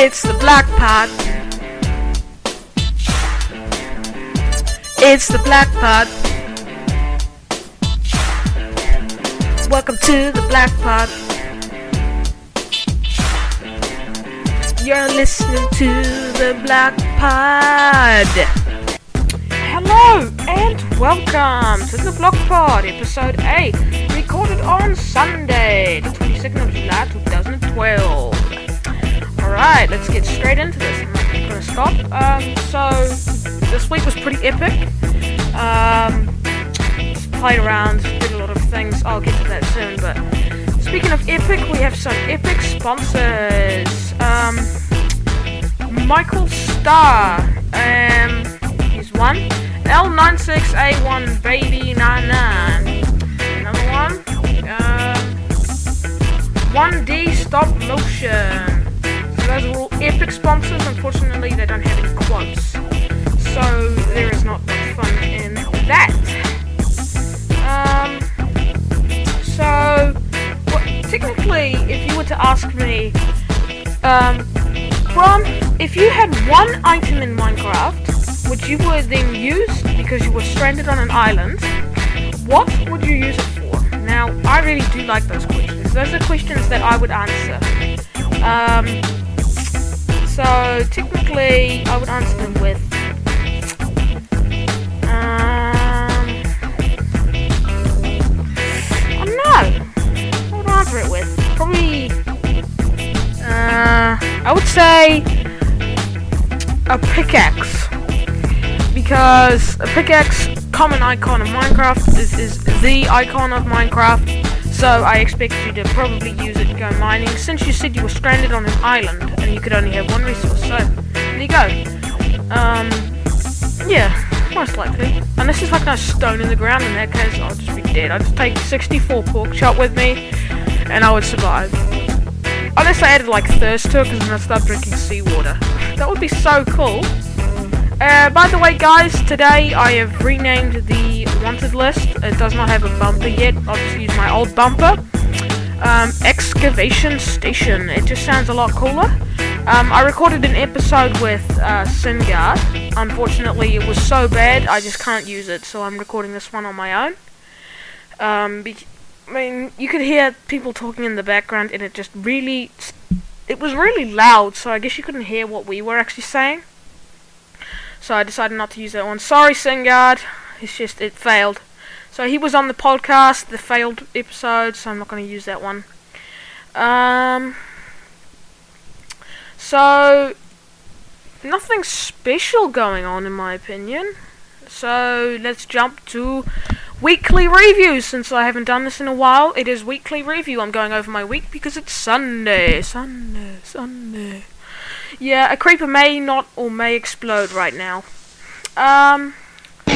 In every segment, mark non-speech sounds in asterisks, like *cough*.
It's the Block Pod. It's the Block Pod. Welcome to the Block Pod. You're listening to the Block Pod. Hello and welcome to the Block Pod, episode 8, recorded on Sunday, the 22nd of July 2012. Alright, let's get straight into this. I'm gonna stop. Um, so, this week was pretty epic. Um, played around, did a lot of things. I'll get to that soon, but speaking of epic, we have some epic sponsors. Um, Michael Starr, um, he's one. L96A1 Baby 99. Another one. Um, 1D Stop Motion. Those are all epic sponsors. Unfortunately, they don't have any quotes. So there is not much fun in that. Um, so, well, technically, if you were to ask me, um, if you had one item in Minecraft, which you were then used because you were stranded on an island, what would you use it for? Now, I really do like those questions. Those are questions that I would answer. Um, so, technically, I would answer them with. Um, I don't know. Would answer it with? Probably. Uh, I would say a pickaxe because a pickaxe, common icon of Minecraft, is, is the icon of Minecraft. So I expect you to probably use it to go mining. Since you said you were stranded on an island and you could only have one resource, so there you go. Um, yeah, most likely. Unless there's like no stone in the ground, in that case I'll just be dead. I'd just take 64 pork chop with me, and I would survive. Unless I added like thirst to it, because then I'd start drinking seawater. That would be so cool. Uh, by the way, guys, today I have renamed the wanted list. It does not have a bumper yet. I'll just use my old bumper. Um, excavation station. It just sounds a lot cooler. Um, I recorded an episode with uh. Unfortunately, it was so bad I just can't use it, so I'm recording this one on my own. Um, I mean, you could hear people talking in the background, and it just really, it was really loud. So I guess you couldn't hear what we were actually saying. So I decided not to use that one. Sorry, Singard. It's just it failed. So he was on the podcast, the failed episode. So I'm not going to use that one. Um. So nothing special going on in my opinion. So let's jump to weekly reviews since I haven't done this in a while. It is weekly review. I'm going over my week because it's Sunday. Sunday, Sunday. Yeah, a creeper may not or may explode right now. Um,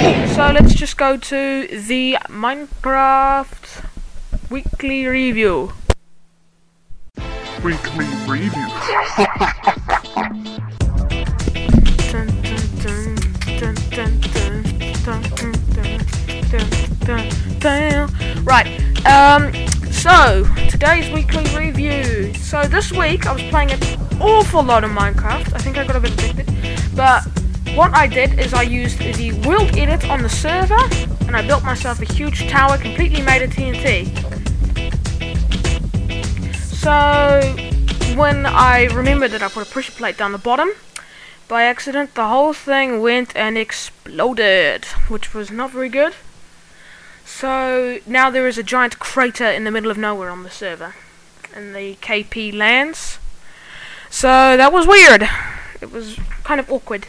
so let's just go to the Minecraft weekly review. Weekly review. right. Um. So today's weekly review. So this week I was playing an awful lot of Minecraft. I think I got a bit addicted, but what I did is I used the world edit on the server, and I built myself a huge tower completely made of TNT. So when I remembered that I put a pressure plate down the bottom, by accident the whole thing went and exploded, which was not very good. So now there is a giant crater in the middle of nowhere on the server, in the KP lands. So that was weird. It was kind of awkward.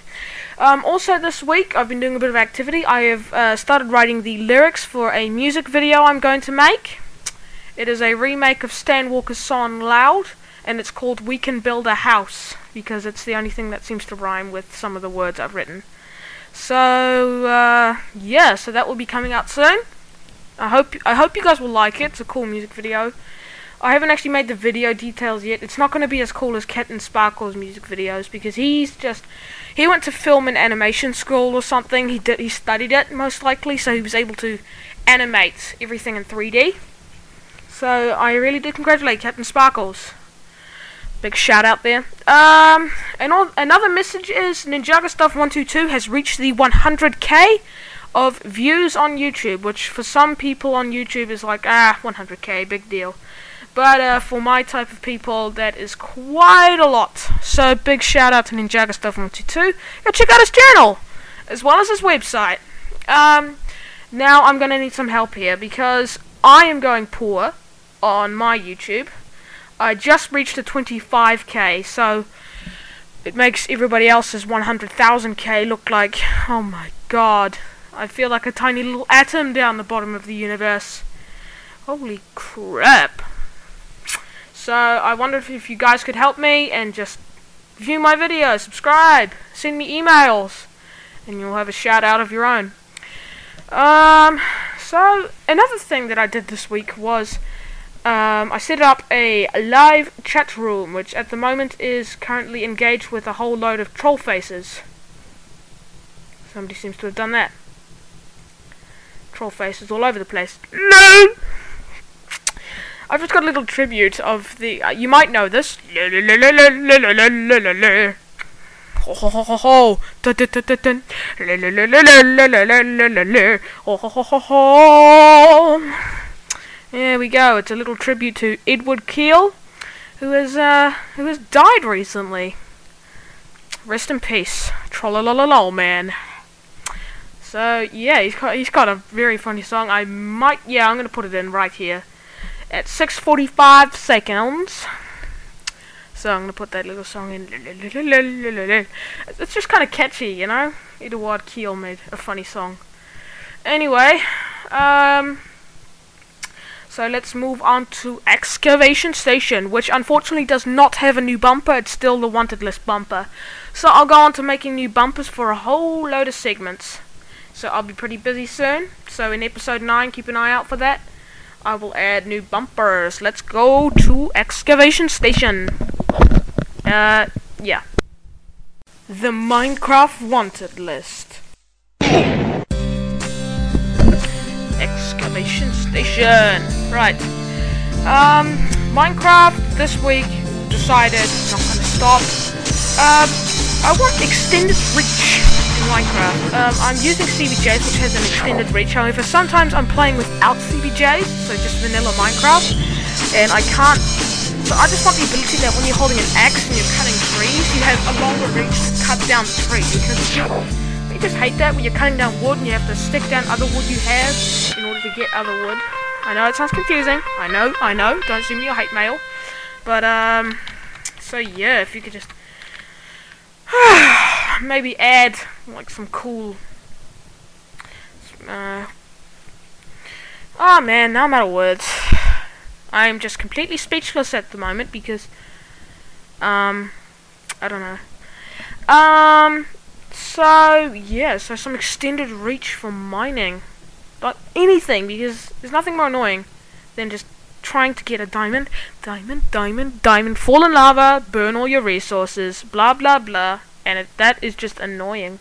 Um, also, this week I've been doing a bit of activity. I have uh, started writing the lyrics for a music video I'm going to make. It is a remake of Stan Walker's song Loud, and it's called We Can Build a House, because it's the only thing that seems to rhyme with some of the words I've written. So, uh, yeah, so that will be coming out soon. I hope I hope you guys will like it. It's a cool music video. I haven't actually made the video details yet. It's not going to be as cool as CaptainSparklez's music videos because he's just he went to film and animation school or something. He did he studied it most likely, so he was able to animate everything in 3D. So I really do congratulate CaptainSparklez. Big shout out there. Um, and all, another message is Ninjago Stuff 122 has reached the 100k of views on YouTube, which for some people on YouTube is like, ah, 100k, big deal. But uh, for my type of people, that is quite a lot. So big shout out to Ninjago Stuff 122. Go check out his channel, as well as his website. Um, now I'm gonna need some help here because I am going poor on my YouTube. I just reached a 25k, so it makes everybody else's 100,000k look like, oh my god, I feel like a tiny little atom down the bottom of the universe. Holy crap. So I wondered if you guys could help me and just view my videos, subscribe, send me emails, and you'll have a shout out of your own. Um, so another thing that I did this week was um, I set up a live chat room, which at the moment is currently engaged with a whole load of troll faces. Somebody seems to have done that. Troll faces all over the place. No! I've just got a little tribute of the. Uh, you might know this. There we go. It's a little tribute to Edward Khil, who has uh, who has died recently. Rest in peace, trollololol man. So yeah, he's got he's got a very funny song. I might yeah, I'm gonna put it in right here at 6:45 seconds. So I'm gonna put that little song in. It's just kind of catchy, you know. Edward Khil made a funny song. Anyway, um, so let's move on to Excavation Station, which unfortunately does not have a new bumper. It's still the wanted list bumper. So I'll go on to making new bumpers for a whole load of segments. So I'll be pretty busy soon. So in episode 9, keep an eye out for that. I will add new bumpers. Let's go to Excavation Station. Uh, yeah. The Minecraft Wanted List. Excavation Station. Right. Um, Minecraft this week decided not gonna stop. Um, I want extended reach in Minecraft. Um, I'm using CBJs, which has an extended reach. However, sometimes I'm playing without CBJs, so just vanilla Minecraft, and I can't so I just want the ability that when you're holding an axe and you're cutting trees, you have a longer reach to cut down the tree. Because you, you just hate that when you're cutting down wood and you have to stick down other wood you have in order to get other wood. I know it sounds confusing. I know, I know. Don't assume me your hate mail. But, um, so yeah, if you could just *sighs* maybe add like some cool uh, oh man, now I'm out of words. I'm just completely speechless at the moment because, um, I don't know. Um, so, yeah, so some extended reach for mining. Like anything, because there's nothing more annoying than just trying to get a diamond, diamond, diamond, diamond, fall in lava, burn all your resources, blah blah blah, and it, that is just annoying.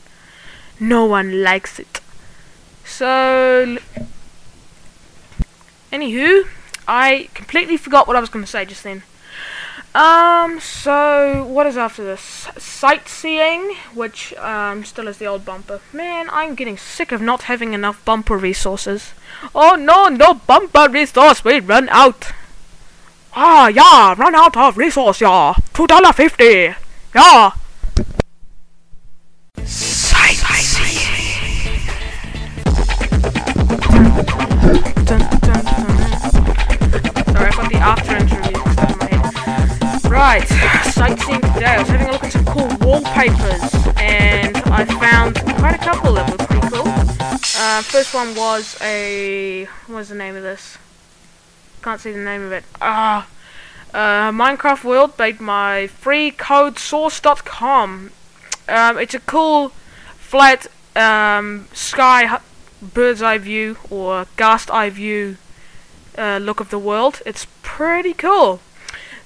No one likes it. So, anywho, I completely forgot what I was going to say just then. Um, so, what is after this? Sightseeing, which, um, still is the old bumper. Man, I'm getting sick of not having enough bumper resources. Oh no, no bumper resource, we run out. Ah, yeah, run out of resource, yeah. Two dollar fifty, yeah. Dun. Right, sightseeing today. I was having a look at some cool wallpapers, and I found quite a couple that were pretty cool. Uh, first one was a what was the name of this? Can't see the name of it. Ah, uh, Minecraft World made my freecodesource.com. Um, it's a cool flat um, sky bird's eye view or ghast eye view uh, look of the world. It's pretty cool.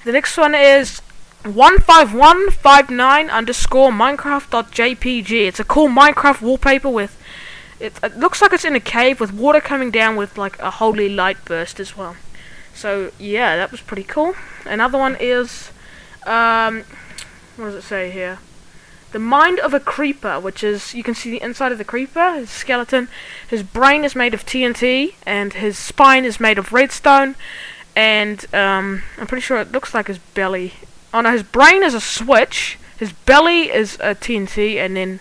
The next one is 15159 underscore minecraft.jpg. It's a cool Minecraft wallpaper with. It, it looks like it's in a cave with water coming down with like a holy light burst as well. So yeah, that was pretty cool. Another one is Um, what does it say here? The mind of a creeper, which is you can see the inside of the creeper, his skeleton. His brain is made of TNT, and his spine is made of redstone. And um, I'm pretty sure it looks like his belly. Oh no, his brain is a switch. His belly is a TNT, and then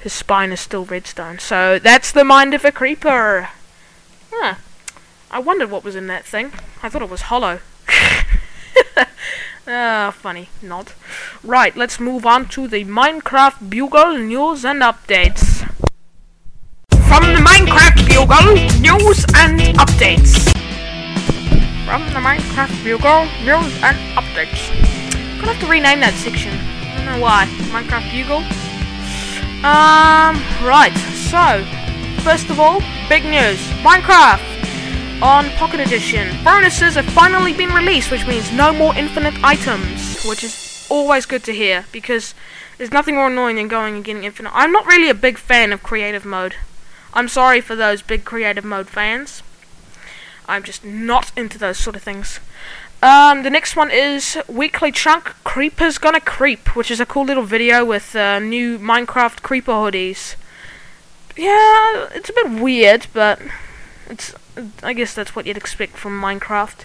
his spine is still redstone. So that's the mind of a creeper. Huh. I wondered what was in that thing. I thought it was hollow. *laughs* Ah, funny. Not. Right, let's move on to the Minecraft Bugle news and updates. From the Minecraft Bugle, news and updates. Minecraft Bugle, news and updates. I'm gonna have to rename that section. I don't know why. Minecraft Bugle. Um, right. So, first of all, big news. Minecraft on Pocket Edition. Bonuses have finally been released, which means no more infinite items, which is always good to hear because there's nothing more annoying than going and getting infinite. I'm not really a big fan of creative mode. I'm sorry for those big creative mode fans. I'm just not into those sort of things. Um, the next one is Weekly Chunk Creepers Gonna Creep, which is a cool little video with uh, new Minecraft Creeper hoodies. Yeah, it's a bit weird, but it's I guess that's what you'd expect from Minecraft.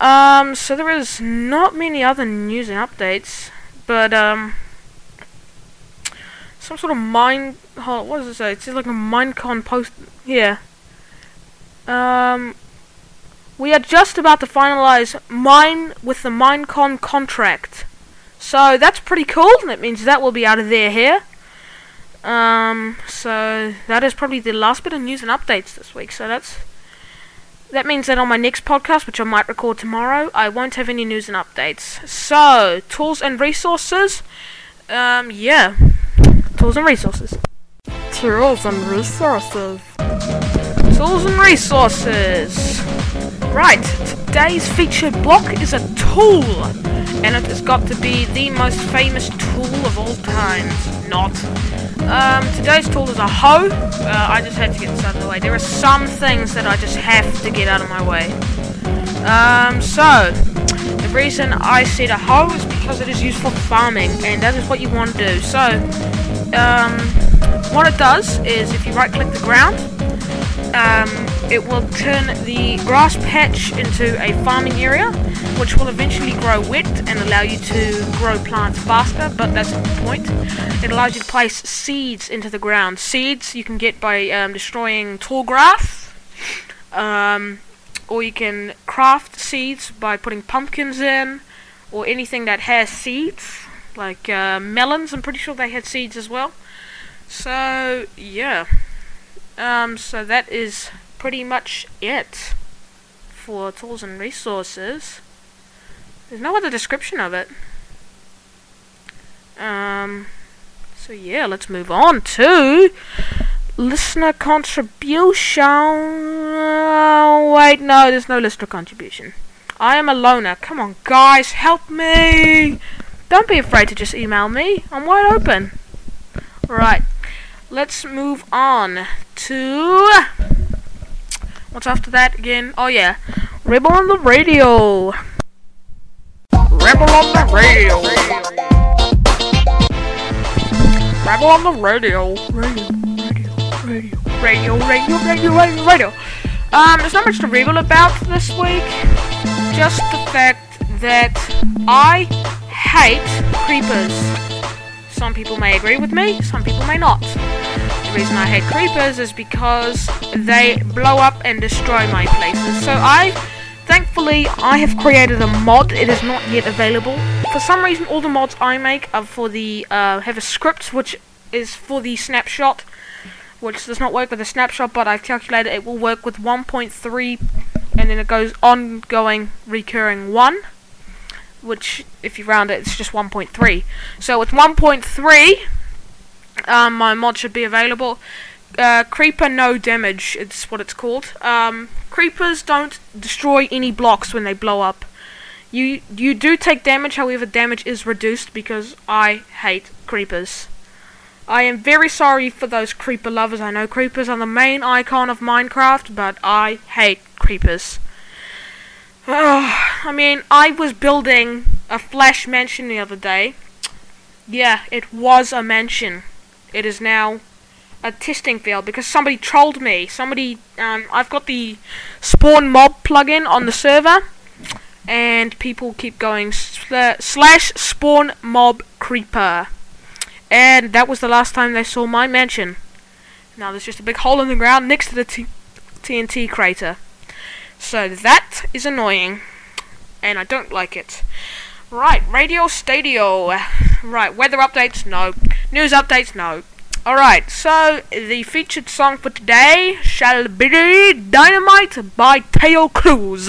Um, so there is not many other news and updates, but um, some sort of mine. Oh, what does it say? It's like a Minecon post. Yeah. Um, we are just about to finalize mine with the Minecon contract. So that's pretty cool. That means that will be out of there here. Um, so that is probably the last bit of news and updates this week. So that's that means that on my next podcast, which I might record tomorrow, I won't have any news and updates. So, tools and resources. Um, yeah. Tools and resources. Tools and resources. Tools and resources. Right, today's featured block is a tool, and it has got to be the most famous tool of all times. Not. Um, today's tool is a hoe. Uh, I just had to get this out of the way. There are some things that I just have to get out of my way. Um, so, the reason I said a hoe is because it is used for farming, and that is what you want to do. So, um, what it does is if you right click the ground, um, it will turn the grass patch into a farming area, which will eventually grow wet and allow you to grow plants faster, but that's the point. It allows you to place seeds into the ground. Seeds you can get by um, destroying tall grass, um, or you can craft seeds by putting pumpkins in, or anything that has seeds, like uh, melons, I'm pretty sure they had seeds as well. So, yeah. Um, so that is pretty much it for tools and resources. There's no other description of it. Um, so yeah, let's move on to listener contribution. Oh, wait, no, there's no listener contribution. I am a loner. Come on, guys, help me! Don't be afraid to just email me. I'm wide open. Right, let's move on to what's after that again? Oh yeah, Rebel on the radio. Rebel on the radio. Rebel on the radio. Radio, radio, radio, radio, radio, radio, radio. Um, there's not much to rebel about this week. Just the fact that I hate creepers. Some people may agree with me, some people may not. The reason I hate creepers is because they blow up and destroy my places. So I, thankfully, I have created a mod. It is not yet available. For some reason, all the mods I make are for the uh, have a script which is for the snapshot, which does not work with the snapshot, but I've calculated it will work with 1.3, and then it goes ongoing, recurring one. Which, if you round it, it's just 1.3. So with 1.3 um, my mod should be available. Uh, creeper no damage, it's what it's called. Um, creepers don't destroy any blocks when they blow up. You you do take damage, however, damage is reduced because I hate creepers. I am very sorry for those creeper lovers. I know creepers are the main icon of Minecraft, but I hate creepers. *sighs* I mean, I was building a flash mansion the other day. Yeah, it was a mansion. It is now a testing field because somebody trolled me. Somebody, um, I've got the spawn mob plugin on the server, and people keep going sl- slash spawn mob creeper, and that was the last time they saw my mansion. Now there's just a big hole in the ground next to the t- TNT crater, so that is annoying, and I don't like it. Right, Radio Stadio. Right, weather updates, no. News updates, no. Alright, so the featured song for today shall be Dynamite by Taio Cruz.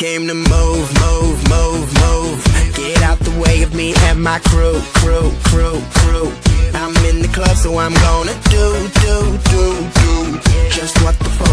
Came to move, move, move, move. Get out the way of me and my crew, crew, crew, crew. I'm in the club, so I'm gonna do, do, do, do. Just what the folk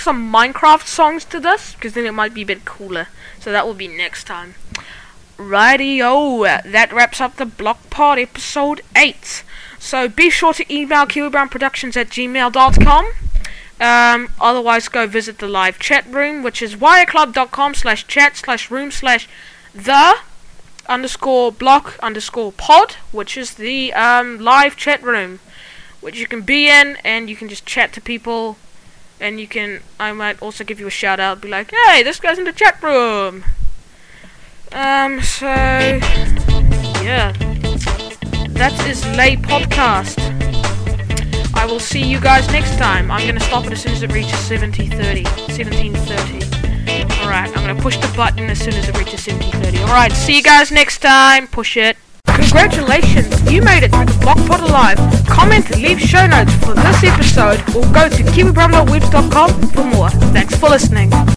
some Minecraft songs to this because then it might be a bit cooler. So that will be next time. Rightio, that wraps up the Block Pod episode 8. So be sure to email kiwibrownproductions at gmail.com. Um, otherwise, go visit the live chat room, which is wireclub.com slash chat slash room slash the underscore block underscore pod, which is the um, live chat room, which you can be in and you can just chat to people. And you can, I might also give you a shout out, be like, hey, this guy's in the chat room. Um, so, yeah. That is Lay Podcast. I will see you guys next time. I'm gonna stop it as soon as it reaches 7030. 1730. Alright, I'm gonna push the button as soon as it reaches 7030. Alright, see you guys next time. Push it. Congratulations, you made it to the Blockpot Alive. Comment and leave show notes for this episode or go to kiwibrumblewebs.com for more. Thanks for listening.